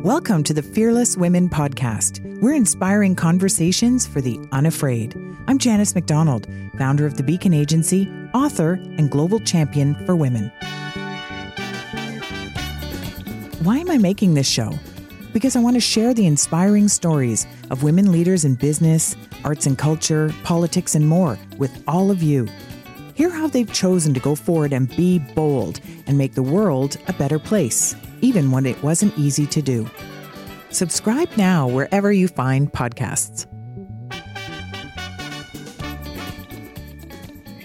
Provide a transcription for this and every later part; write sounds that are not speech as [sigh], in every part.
Welcome to the Fearless Women Podcast. We're inspiring conversations for the unafraid. I'm Janice McDonald, founder of the Beacon Agency, author, and global champion for women. Why am I making this show? Because I want to share the inspiring stories of women leaders in business, arts and culture, politics, and more with all of you. Hear how they've chosen to go forward and be bold and make the world a better place even when it wasn't easy to do. Subscribe now wherever you find podcasts.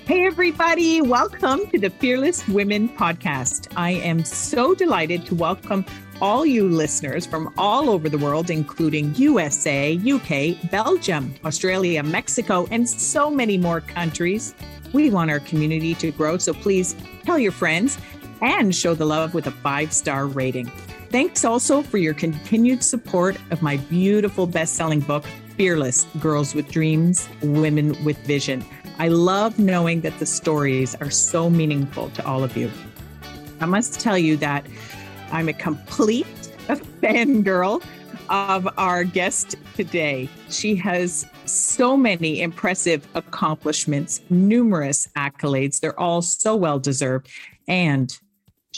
Hey, everybody, welcome to the Fearless Women podcast. I am so delighted to welcome all you listeners from all over the world, including USA, UK, Belgium, Australia, Mexico, and so many more countries. We want our community to grow, so please tell your friends and show the love with a five star rating. Thanks also for your continued support of my beautiful best selling book, Fearless Girls with Dreams, Women with Vision. I love knowing that the stories are so meaningful to all of you. I must tell you that I'm a complete [laughs] fangirl of our guest today. She has so many impressive accomplishments, numerous accolades. They're all so well deserved. And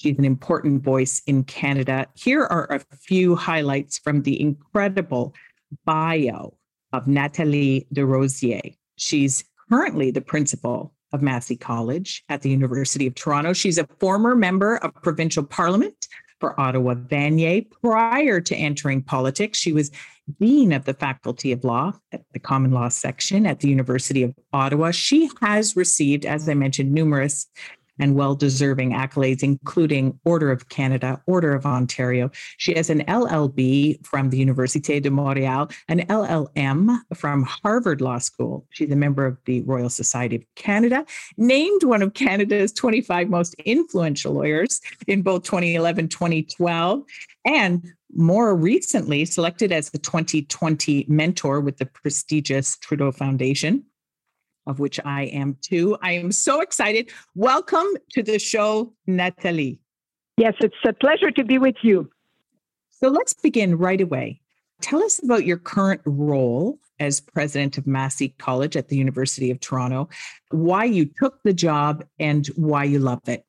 She's an important voice in Canada. Here are a few highlights from the incredible bio of Nathalie Desrosiers. She's currently the principal of Massey College at the University of Toronto. She's a former member of provincial parliament for Ottawa Vanier. Prior to entering politics, she was dean of the Faculty of Law at the Common Law section at the University of Ottawa. She has received, as I mentioned, numerous and well deserving accolades, including Order of Canada, Order of Ontario. She has an LLB from the Université de Montréal, an LLM from Harvard Law School. She's a member of the Royal Society of Canada, named one of Canada's 25 most influential lawyers in both 2011 2012, and more recently selected as the 2020 mentor with the prestigious Trudeau Foundation of which I am too. I am so excited. Welcome to the show, Nathalie. Yes, it's a pleasure to be with you. So let's begin right away. Tell us about your current role as president of Massey College at the University of Toronto, why you took the job and why you love it.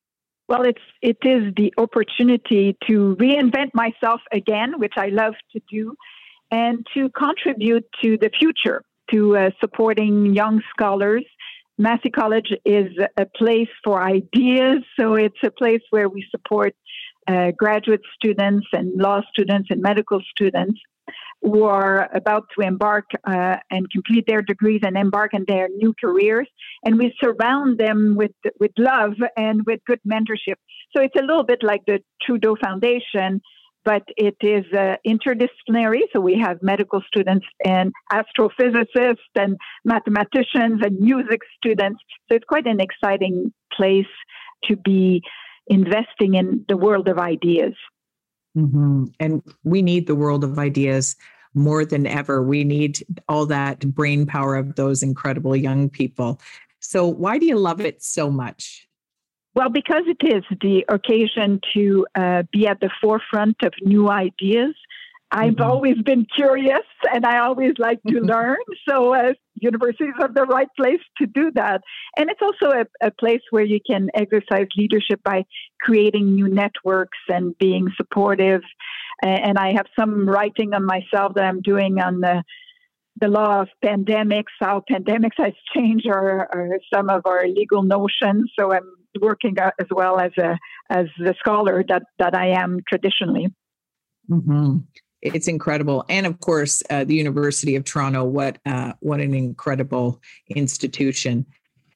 Well, it's it is the opportunity to reinvent myself again, which I love to do, and to contribute to the future to uh, supporting young scholars. Massey College is a place for ideas, so it's a place where we support uh, graduate students and law students and medical students who are about to embark uh, and complete their degrees and embark on their new careers. And we surround them with, with love and with good mentorship. So it's a little bit like the Trudeau Foundation, but it is uh, interdisciplinary. So we have medical students and astrophysicists and mathematicians and music students. So it's quite an exciting place to be investing in the world of ideas. Mm-hmm. And we need the world of ideas more than ever. We need all that brain power of those incredible young people. So, why do you love it so much? Well, because it is the occasion to uh, be at the forefront of new ideas. I've mm-hmm. always been curious and I always like to [laughs] learn. So, uh, universities are the right place to do that. And it's also a, a, place where you can exercise leadership by creating new networks and being supportive. And I have some writing on myself that I'm doing on the the law of pandemics, how pandemics has changed our, our, some of our legal notions. So I'm working as well as a as the scholar that that I am traditionally. Mm-hmm. It's incredible, and of course, uh, the University of Toronto. What uh, what an incredible institution.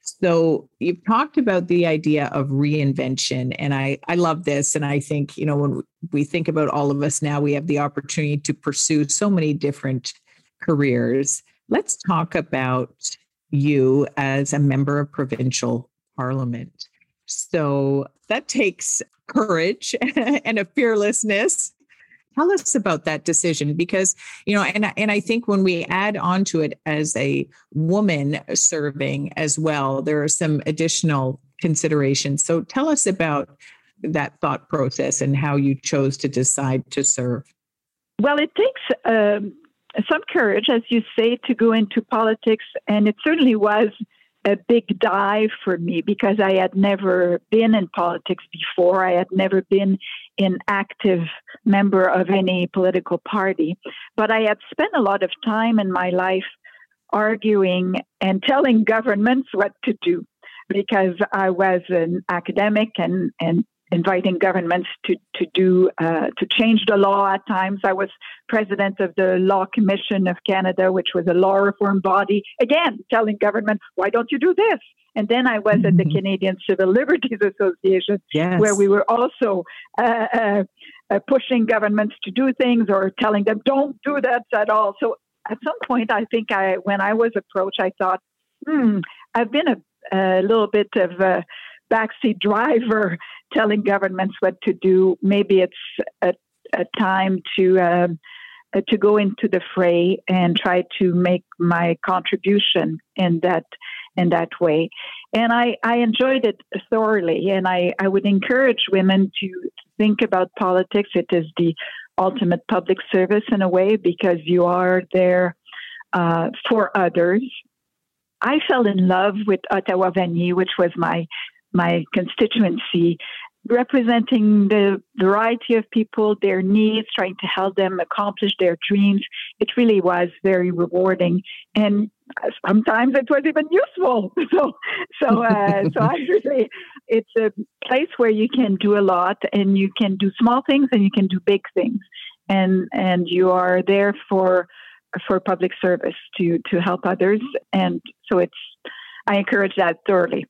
So you've talked about the idea of reinvention, and I I love this, and I think you know when we think about all of us now, we have the opportunity to pursue so many different careers. Let's talk about you as a member of provincial parliament. So that takes courage [laughs] and a fearlessness. Tell us about that decision because, you know, and, and I think when we add on to it as a woman serving as well, there are some additional considerations. So tell us about that thought process and how you chose to decide to serve. Well, it takes um, some courage, as you say, to go into politics, and it certainly was a big dive for me because I had never been in politics before. I had never been an active member of any political party, but I had spent a lot of time in my life arguing and telling governments what to do because I was an academic and, and inviting governments to to do uh, to change the law at times. I was president of the Law Commission of Canada, which was a law reform body. Again, telling government why don't you do this? And then I was mm-hmm. at the mm-hmm. Canadian Civil Liberties Association, yes. where we were also uh, uh, uh, pushing governments to do things or telling them don't do that at all. So at some point, I think I when I was approached, I thought, hmm, I've been a, a little bit of a backseat driver [laughs] telling governments what to do. Maybe it's a, a time to um, uh, to go into the fray and try to make my contribution in that in that way. And I, I enjoyed it thoroughly. And I, I would encourage women to think about politics. It is the ultimate public service in a way because you are there uh, for others. I fell in love with Ottawa Vanier, which was my my constituency, representing the variety of people, their needs, trying to help them accomplish their dreams. It really was very rewarding, and sometimes it was even useful. [laughs] So, so, uh, [laughs] so I really, it's a place where you can do a lot, and you can do small things, and you can do big things, and and you are there for for public service to to help others, and so it's. I encourage that thoroughly.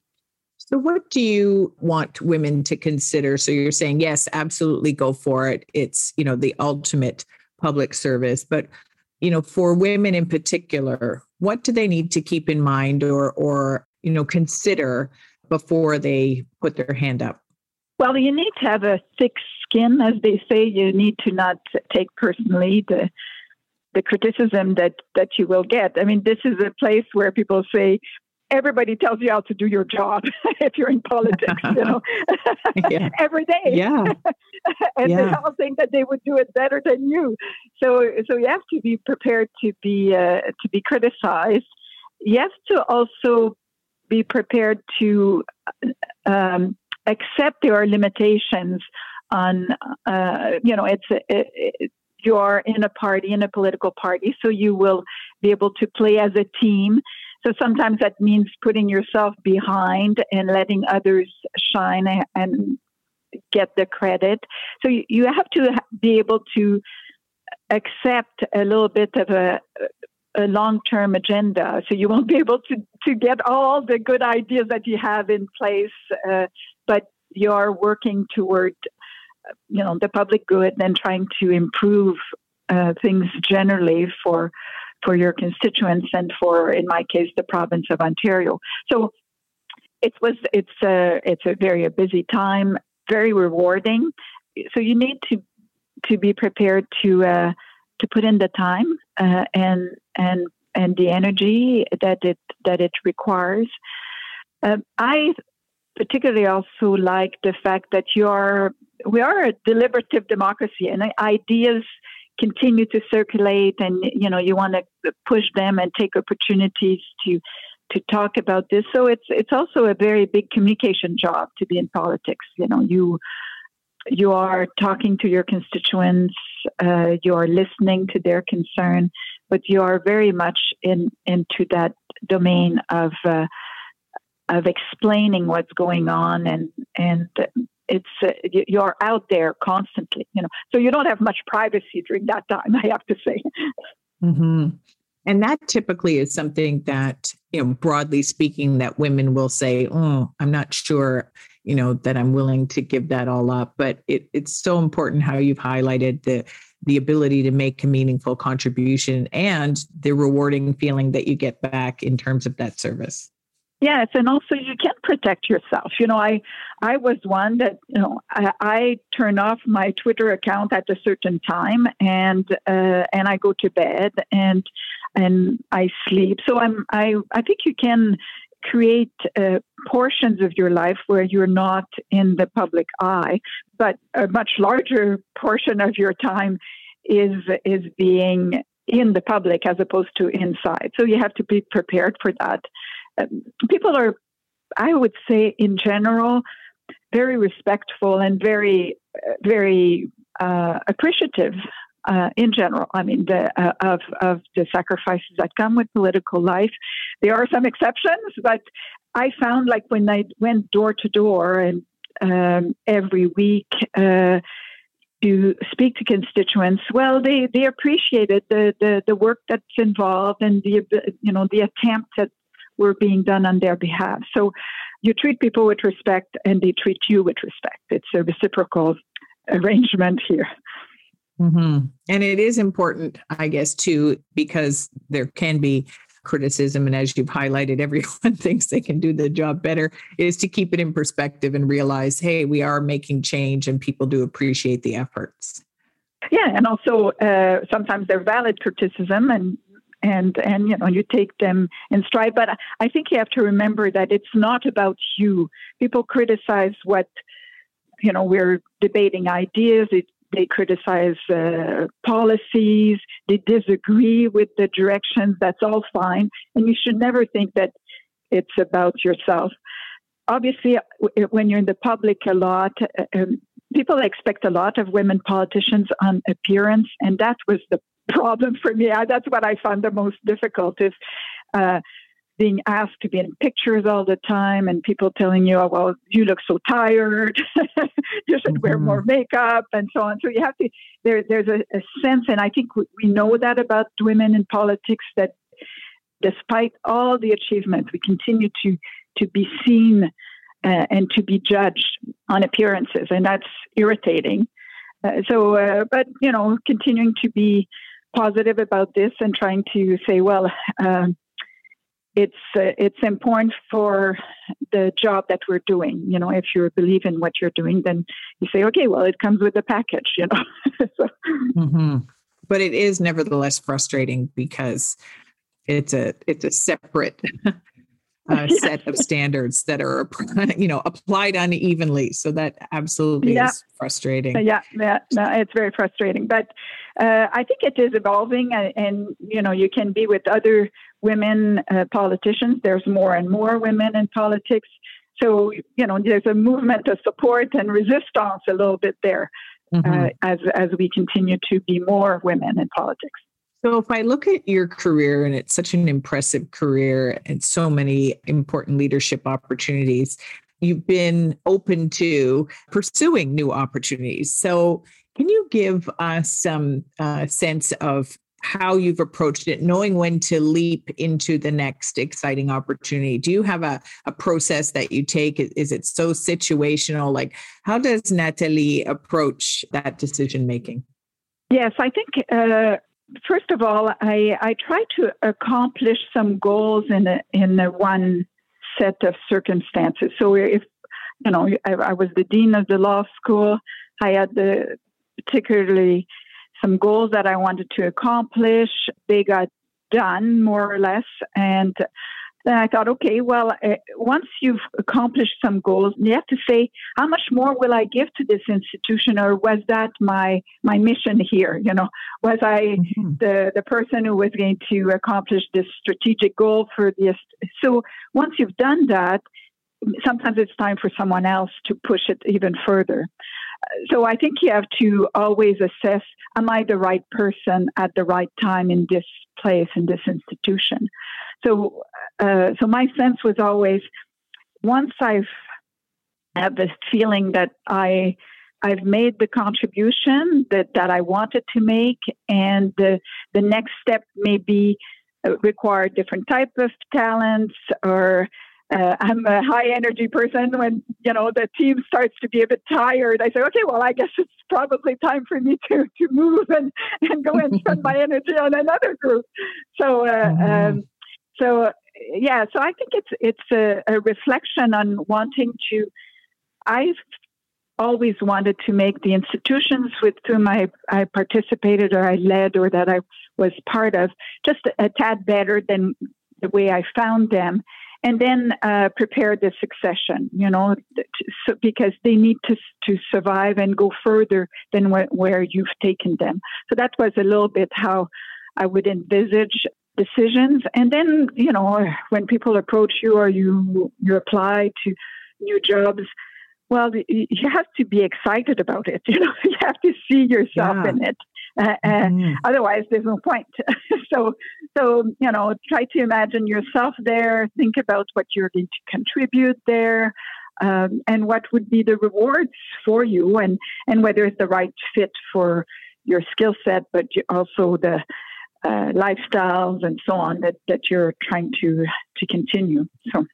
So, what do you want women to consider? So, you're saying, yes, absolutely go for it. It's, you know, the ultimate public service. But, you know, for women in particular, what do they need to keep in mind or, or, you know, consider before they put their hand up? Well, you need to have a thick skin, as they say. You need to not take personally the the criticism that that you will get. I mean, this is a place where people say, everybody tells you how to do your job [laughs] if you're in politics, you know, [laughs] [laughs] every day. Yeah. and yeah. they all think that they would do it better than you. So, so you have to be prepared to be uh, to be criticized. You have to also be prepared to um, accept there are limitations on. Uh, you know, it's it, it, you are in a party, in a political party, so you will be able to play as a team so sometimes that means putting yourself behind and letting others shine and get the credit. So you have to be able to accept a little bit of a, a long term agenda. So you won't be able to, to get all the good ideas that you have in place, uh, but you're working toward you know the public good and trying to improve uh, things generally for for your constituents and for, in my case, the province of Ontario. So it was it's a it's a very busy time, very rewarding. So you need to to be prepared to uh, to put in the time uh, and and and the energy that it that it requires. Uh, I particularly also like the fact that you are we are a deliberative democracy and ideas continue to circulate and you know you want to push them and take opportunities to to talk about this. So it's it's also a very big communication job to be in politics. You know you you are talking to your constituents uh, you are listening to their concern but you are very much in into that domain of uh, of explaining what's going on and and it's uh, you're out there constantly you know. So you don't have much privacy during that time i have to say. Mm-hmm. and that typically is something that you know broadly speaking that women will say oh i'm not sure you know that i'm willing to give that all up. But it, it's so important how you've highlighted the the ability to make a meaningful contribution and the rewarding feeling that you get back in terms of that service Yes, and also you can protect yourself. You know, I I was one that you know I, I turn off my Twitter account at a certain time, and uh, and I go to bed and and I sleep. So I'm I I think you can create uh, portions of your life where you're not in the public eye, but a much larger portion of your time is is being in the public as opposed to inside. So you have to be prepared for that. People are, I would say, in general, very respectful and very, very uh, appreciative. Uh, in general, I mean, the, uh, of of the sacrifices that come with political life. There are some exceptions, but I found like when I went door to door and um, every week uh, to speak to constituents, well, they, they appreciated the, the, the work that's involved and the you know the attempts that were being done on their behalf. So you treat people with respect, and they treat you with respect. It's a reciprocal arrangement here. Mm-hmm. And it is important, I guess, too, because there can be criticism and as you've highlighted [laughs] everyone thinks they can do the job better is to keep it in perspective and realize hey we are making change and people do appreciate the efforts yeah and also uh, sometimes they're valid criticism and and and you know you take them in stride but i think you have to remember that it's not about you people criticize what you know we're debating ideas it, they criticize uh, policies, they disagree with the directions. That's all fine. And you should never think that it's about yourself. Obviously, when you're in the public a lot, uh, um, people expect a lot of women politicians on appearance, and that was the problem for me. That's what I find the most difficult is uh, being asked to be in pictures all the time and people telling you, oh, well, you look so tired, [laughs] you should mm-hmm. wear more makeup and so on. So you have to, there, there's a, a sense, and I think we, we know that about women in politics that despite all the achievements, we continue to, to be seen uh, and to be judged on appearances, and that's irritating. Uh, so, uh, but, you know, continuing to be positive about this and trying to say, well, um, it's uh, it's important for the job that we're doing. You know, if you believe in what you're doing, then you say, okay, well, it comes with the package. You know, [laughs] so. mm-hmm. but it is nevertheless frustrating because it's a it's a separate [laughs] uh, [laughs] set of standards that are [laughs] you know applied unevenly. So that absolutely yeah. is frustrating. Yeah yeah no, it's very frustrating. But uh, i think it is evolving and, and, you know you can be with other women uh, politicians. There's more and more women in politics. So you know there's a movement of support and resistance a little bit there mm-hmm. Uh, as as we continue to be more women in politics so, if I look at your career, and it's such an impressive career and so many important leadership opportunities, you've been open to pursuing new opportunities. So, can you give us some uh, sense of how you've approached it, knowing when to leap into the next exciting opportunity? Do you have a, a process that you take? Is it so situational? Like, how does Nathalie approach that decision making? Yes, I think uh, first of all, I, I try to accomplish some goals in a, in a one set of circumstances. So if you know, I, I, was the dean of the law school. I had the particularly some goals that I wanted to accomplish. They got done more or less, and then I thought, okay, well, uh, once you've accomplished some goals, you have to say, how much more will I give to this institution, or was that my my mission here? You know, was I mm-hmm. the the person who was going to accomplish this strategic goal for this? So once you've done that, sometimes it's time for someone else to push it even further. So I think you have to always assess: Am I the right person at the right time in this place in this institution? So, uh, so my sense was always once I've had this feeling that I I've made the contribution that, that I wanted to make, and the the next step may be uh, require different type of talents or uh, I'm a high energy person. When you know the team starts to be a bit tired, I say, okay, well, I guess it's probably time for me to to move and and go and spend my [laughs] energy on another group. So uh, mm-hmm. um, so yeah, so I think it's it's a, a reflection on wanting to. I've always wanted to make the institutions with whom I, I participated or I led or that I was part of just a, a tad better than the way I found them. And then uh, prepare the succession. You know, so, because they need to to survive and go further than where, where you've taken them. So that was a little bit how I would envisage decisions. And then, you know, when people approach you or you you apply to new jobs, well, you have to be excited about it. [laughs] You know, you have to see yourself yeah. in it. Uh, uh mm-hmm. otherwise, there's no point. [laughs] so, so you know, try to imagine yourself there. Think about what you're going to contribute there, um, and what would be the rewards for you, and and whether it's the right fit for your skill set, but also the uh, lifestyles and so on that, that you're trying to to continue. So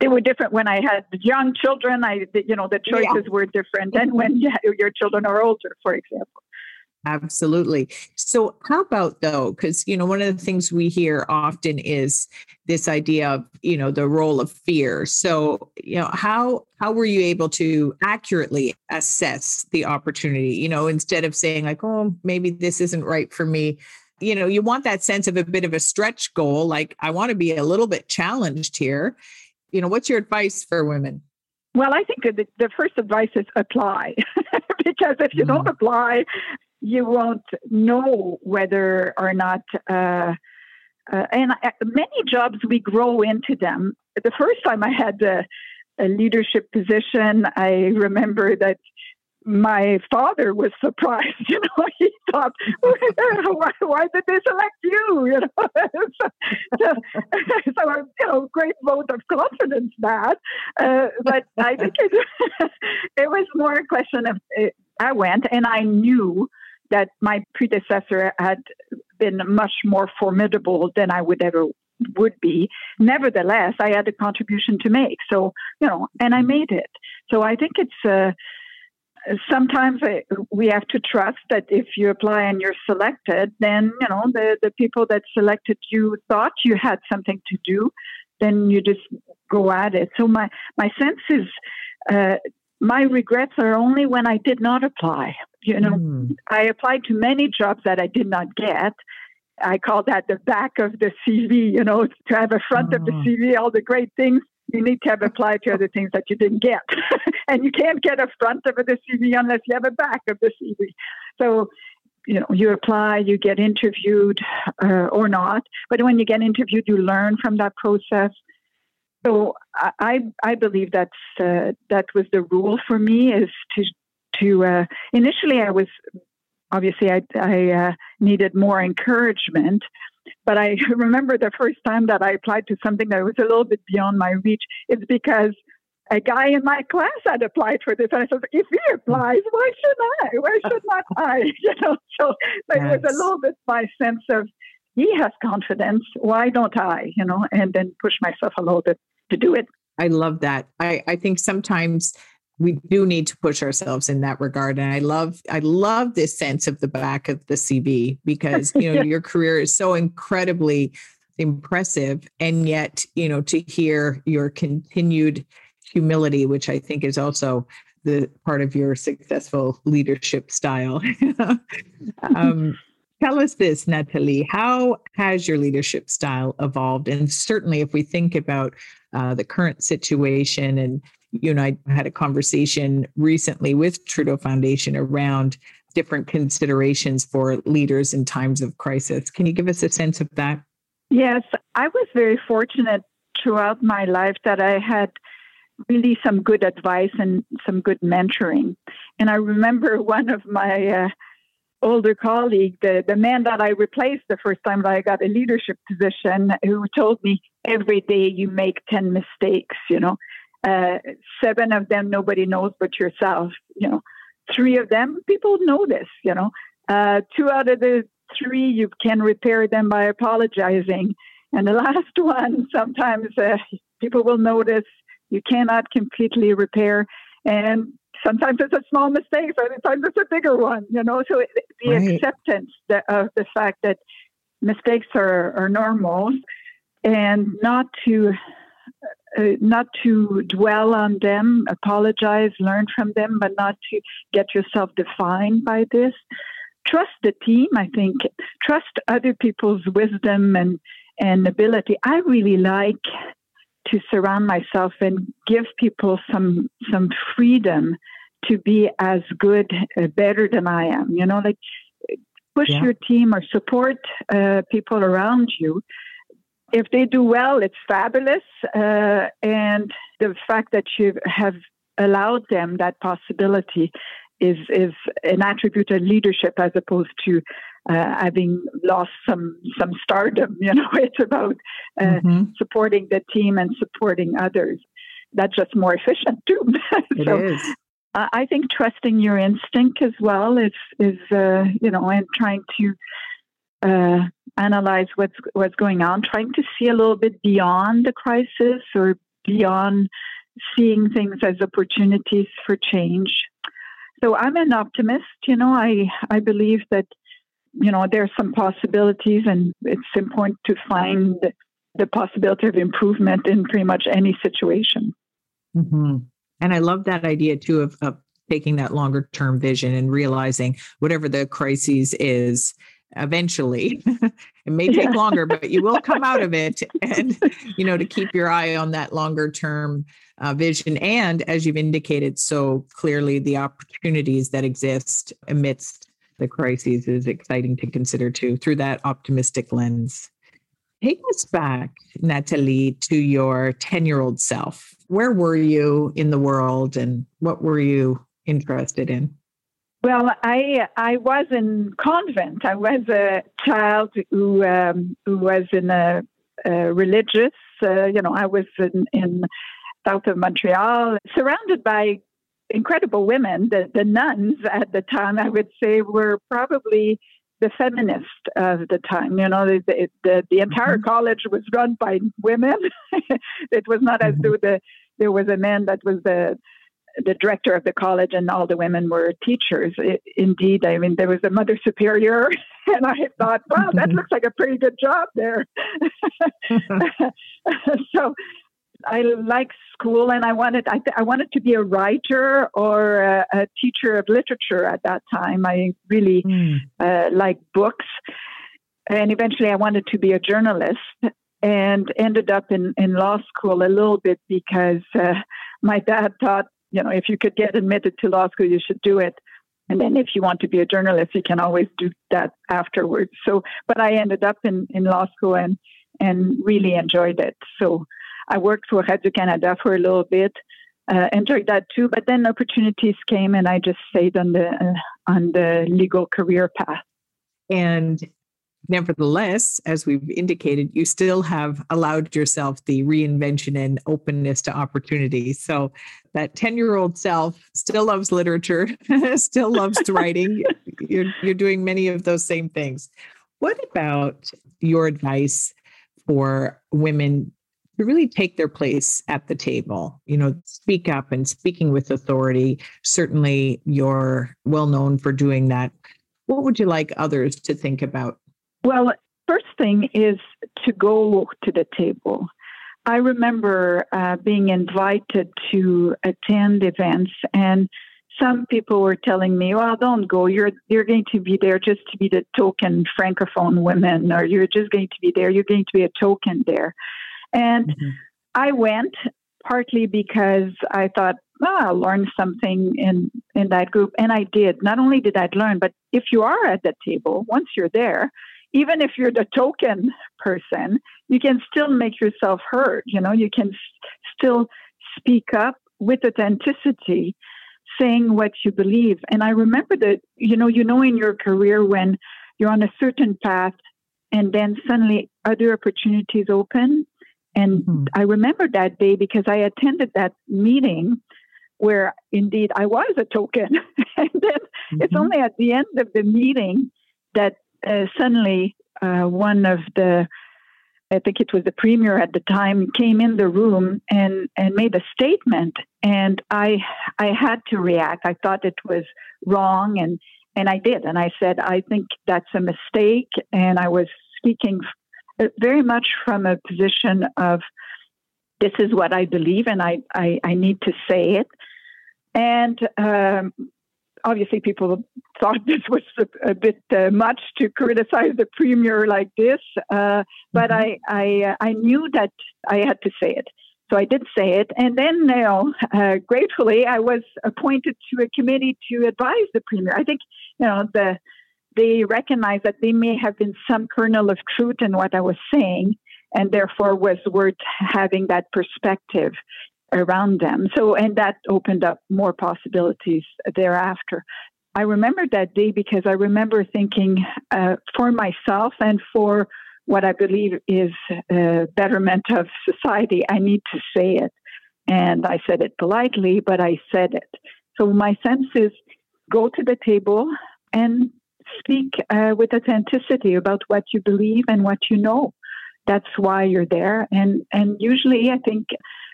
they were different when I had young children. I, you know, the choices yeah. were different than when [laughs] your children are older, for example. Absolutely. So, how about though? Because, you know, one of the things we hear often is this idea of, you know, the role of fear. So, you know, how how were you able to accurately assess the opportunity? You know, instead of saying like, oh, maybe this isn't right for me, you know, you want that sense of a bit of a stretch goal, like I want to be a little bit challenged here. You know, what's your advice for women? Well, I think the, the first advice is apply, [laughs] because if you mm. don't apply, you won't know whether or not. Uh, uh, and uh, many jobs we grow into them. The first time I had a, a leadership position, I remember that my father was surprised. [laughs] You know, he thought, [laughs] why, why did they select you? [laughs] You know, so, so, so, you know, great vote of confidence that. Uh, but I think it, it was more a question of uh, I went and I knew that my predecessor had been much more formidable than I would ever would be. Nevertheless, I had a contribution to make. So, you know, and I made it. So I think it's uh, sometimes we have to trust that if you apply and you're selected, then, you know, the, the people that selected you thought you had something to do, then you just go at it. So my, my sense is, uh, my regrets are only when I did not apply. You know, mm. I applied to many jobs that I did not get. I call that the back of the CV, you know, to have a front of the ah. CV, all the great things. You need to have [laughs] applied to other things that you didn't get. [laughs] and you can't get a front of the CV unless you have a back of the CV. So, you know, you apply, you get interviewed uh, or not. But when you get interviewed, you learn from that process. So I I believe that's uh, that was the rule for me is to to uh, initially I was obviously I, I uh, needed more encouragement, but I [laughs] remember the first time that I applied to something that was a little bit beyond my reach. It's because a guy in my class had applied for this, and I said, "If he applies, why should I? Why should not [laughs] I?" [laughs] You know, so yes. it was a little bit my sense of he has confidence. Why don't I? You know, and then push myself a little bit to do it. I love that. I, I think sometimes we do need to push ourselves in that regard. And I love, I love this sense of the back of the CV because, [laughs] you know, yeah. your career is so incredibly impressive. And yet, you know, to hear your continued humility, which I think is also the part of your successful leadership style. [laughs] um, tell us this, Nathalie. How has your leadership style evolved? And certainly, if we think about uh, the current situation, and you and I had a conversation recently with Trudeau Foundation around different considerations for leaders in times of crisis. Can you give us a sense of that? Yes, I was very fortunate throughout my life that I had really some good advice and some good mentoring. And I remember [laughs] one of my uh, older colleague, the, the man that I replaced the first time that I got a leadership position, who told me every day you make 10 mistakes, you know. Uh, seven of them nobody knows but yourself, you know. Three of them people notice, you know. Uh, two out of the three you can repair them by apologizing. And the last [laughs] one, sometimes uh, people will notice you cannot completely repair. And sometimes it's a small mistake, sometimes it's a bigger one, you know. So the right. acceptance of the fact that mistakes are, are normal and not to uh, not to dwell on them, apologize, learn from them, but not to get yourself defined by this. Trust the team, I think. Trust other people's wisdom and, and ability. I really like to surround myself and give people some some freedom to be as good, uh, better than I am. You know, like push yeah. your team or support uh, people around you. If they do well, it's fabulous. Uh, and the fact that you have allowed them that possibility is is an attribute of leadership as opposed to uh, having lost some some stardom. [laughs] You know, it's about uh, mm-hmm. supporting the team and supporting others. That's just more efficient too. [laughs] so, it is. I think trusting your instinct as well is is uh, you know and trying to uh, analyze what's what's going on, trying to see a little bit beyond the crisis or beyond seeing things as opportunities for change. So I'm an optimist. You know, I I believe that you know there are some possibilities, and it's important to find the possibility of improvement in pretty much any situation. Mm-hmm. And I love that idea too of, of taking that longer term vision and realizing whatever the crisis is, eventually [laughs] it may take yeah. longer but you will come out of [laughs] it and you know to keep your eye on that longer term uh, vision and as you've indicated so clearly the opportunities that exist amidst the crises is exciting to consider too through that optimistic lens take us back nathalie to your 10 year old self where were you in the world and what were you interested in? Well, I I was in convent. I was a child who um, who was in a, a religious. Uh, you know, I was in, in south of Montreal, surrounded by incredible women. The the nuns at the time, I would say, were probably the feminist of the time. You know, the the, the entire mm-hmm. college was run by women. [laughs] it was not as mm-hmm. though the there was a man that was the the director of the college and all the women were teachers. It, indeed, I mean, there was a mother superior, [laughs] and I thought, wow, that looks like a pretty good job there. [laughs] so I like school, and I wanted I, I wanted to be a writer or a, a, teacher of literature at that time. I really mm. uh, like books, and eventually I wanted to be a journalist. And ended up in, in law school a little bit because uh, my dad thought you know, if you could get admitted to law school, you should do it. And then if you want to be a journalist, you can always do that afterwards. So, but I ended up in, in law school and, and really enjoyed it. So I worked for Radio Canada for a little bit, uh, enjoyed that too. But then opportunities came and I just stayed on the, uh, on the legal career path. And Nevertheless, as we've indicated, you still have allowed yourself the reinvention and openness to opportunity. So that 10 year old self still loves literature, [laughs] still loves [laughs] writing. You're, you're doing many of those same things. What about your advice for women to really take their place at the table, you know, speak up and speaking with authority? Certainly, you're well known for doing that. What would you like others to think about? Well, first thing is to go to the table. I remember uh, being invited to attend events, and some people were telling me, "Well, don't go. You're you're going to be there just to be the token francophone women, or you're just going to be there. You're going to be a token there." And mm-hmm. I went partly because I thought, oh, I'll learn something in in that group, and I did. Not only did I learn, but if you are at that table, once you're there, even if you're the token person, you can still make yourself heard. You know, you can s- still speak up with authenticity, saying what you believe. And I remember that, you know, you know, in your career when you're on a certain path and then suddenly other opportunities open. And mm-hmm. I remember that day because I attended that meeting where indeed I was a token. [laughs] and then mm-hmm. it's only at the end of the meeting that uh, suddenly uh, one of the I think it was the premier at the time came in the room and and made a statement and I I had to react. I thought it was wrong and and I did and I said I think that's a mistake and I was speaking very much from a position of this is what I believe and I I, I need to say it and um, obviously people thought [laughs] this was a, a bit uh, much to criticize the premier like this, uh, but mm-hmm. I I, uh, I knew that I had to say it. So I did say it. And then, you know, uh, gratefully, I was appointed to a committee to advise the premier. I think, you know, the they recognized that there may have been some kernel of truth in what I was saying, and therefore was worth having that perspective around them. So, and that opened up more possibilities thereafter. I remember that day because I remember thinking uh, for myself and for what I believe is a betterment of society, I need to say it. And I said it politely, but I said it. So my sense is go to the table and speak uh, with authenticity about what you believe and what you know. That's why you're there. And, and usually I think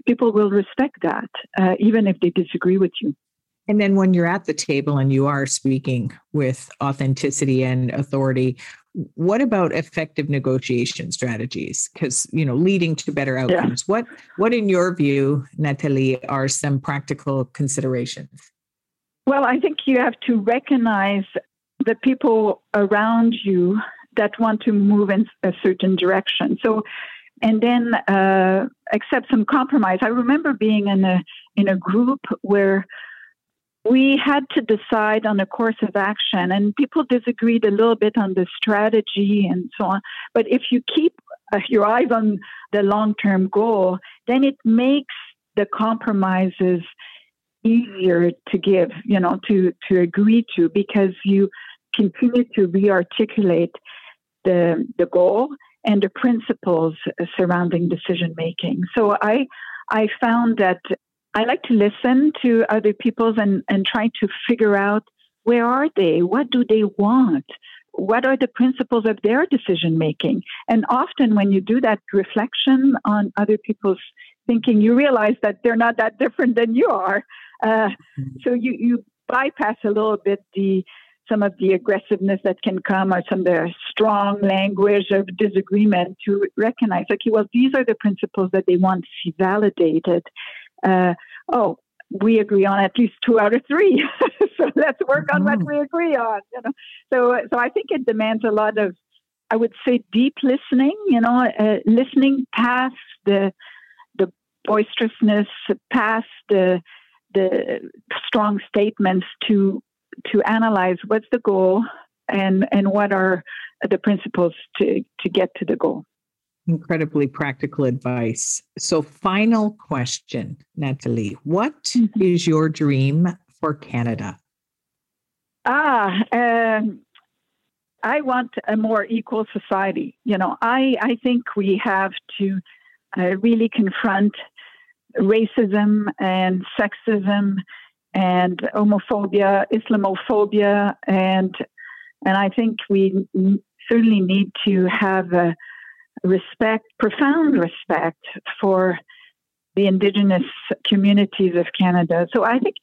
people will respect that, uh, even if they disagree with you. And then when you're at the table and you are speaking with authenticity and authority, what about effective negotiation strategies? Because you know, leading to better outcomes. Yeah. What what in your view, Nathalie, are some practical considerations? Well, I think you have to recognize the people around you that want to move in a certain direction. So and then uh, accept some compromise. I remember being in a in a group where we had to decide on a course of action, and people disagreed a little bit on the strategy and so on. But if you keep uh, your eyes on the long term goal, then it makes the compromises easier to give, you know, to, to agree to because you continue to re-articulate the, the goal and the principles surrounding decision making. So I, I found that I like to listen to other people's and, and try to figure out where are they? What do they want? What are the principles of their decision making? And often when you do that reflection on other people's thinking, you realize that they're not that different than you are. Uh, mm-hmm. so you, you bypass a little bit the some of the aggressiveness that can come or some of the strong language of disagreement to recognize, okay, well, these are the principles that they want to see validated uh, oh, we agree on at least two out of three. [laughs] so let's work on what mm-hmm. we agree on. You know, so so I think it demands a lot of, I would say, deep listening. You know, uh, listening past the the boisterousness, past the the strong statements to to analyze what's the goal and and what are the principles to to get to the goal incredibly practical advice. So, final question, nathalie What mm-hmm. is your dream for Canada? Ah, um, I want a more equal society. You know, I, I think we have to uh, really confront racism and sexism and homophobia, Islamophobia, and and I think we certainly need to have a respect, profound respect for the indigenous communities of Canada. So I think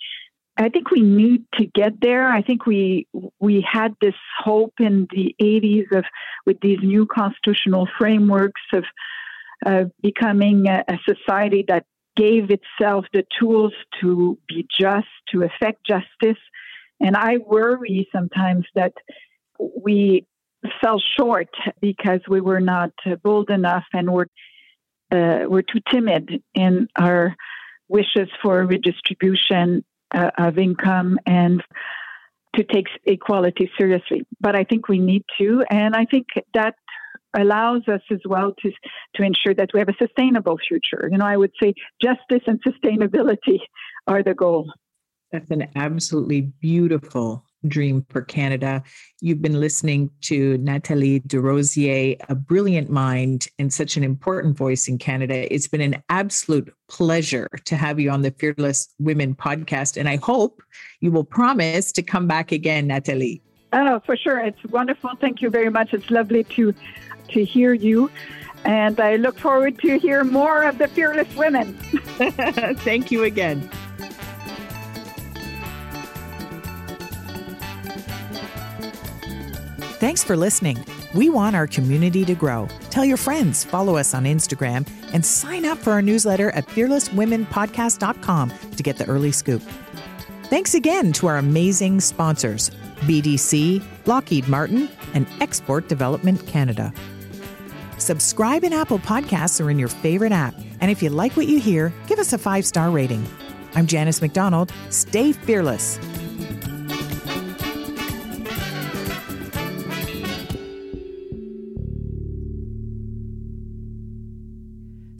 I think we need to get there. I think we we had this hope in the 80s of with these new constitutional frameworks of uh, becoming a, a society that gave itself the tools to be just, to effect justice. And I worry sometimes that we fell short because we were not bold enough and were uh, were too timid in our wishes for redistribution uh, of income and to take equality seriously. But I think we need to, and I think that allows us as well to to ensure that we have a sustainable future. You know, I would say justice and sustainability are the goal. That's an absolutely beautiful Dream for Canada. You've been listening to Nathalie Desrosiers, a brilliant mind and such an important voice in Canada. It's been an absolute pleasure to have you on the Fearless Women podcast. And I hope you will promise to come back again, Nathalie. Oh, for sure. It's wonderful. Thank you very much. It's lovely to to hear you. And I look forward to hear more of the Fearless Women. [laughs] Thank you again. Thanks for listening. We want our community to grow. Tell your friends, follow us on Instagram, and sign up for our newsletter at fearlesswomenpodcast.com to get the early scoop. Thanks again to our amazing sponsors BDC, Lockheed Martin, and Export Development Canada. subscribe in Apple Podcasts or in your favorite app. And if you like what you hear, give us a five star rating. I'm Janice McDonald. Stay fearless.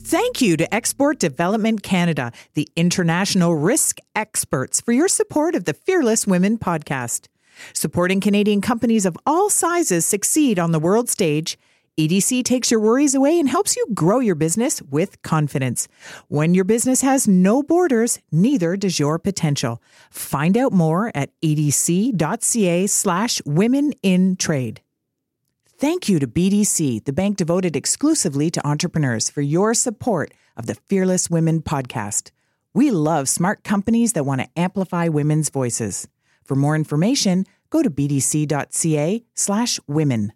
Thank you to Export Development Canada, the international risk experts, for your support of the Fearless Women podcast. Supporting Canadian companies of all sizes succeed on the world stage, EDC takes your worries away and helps you grow your business with confidence. When your business has no borders, neither does your potential. Find out more at edc.ca slash women in trade. Thank you to BDC, the bank devoted exclusively to entrepreneurs, for your support of the Fearless Women podcast. We love smart companies that want to amplify women's voices. For more information, go to bdc.ca slash women.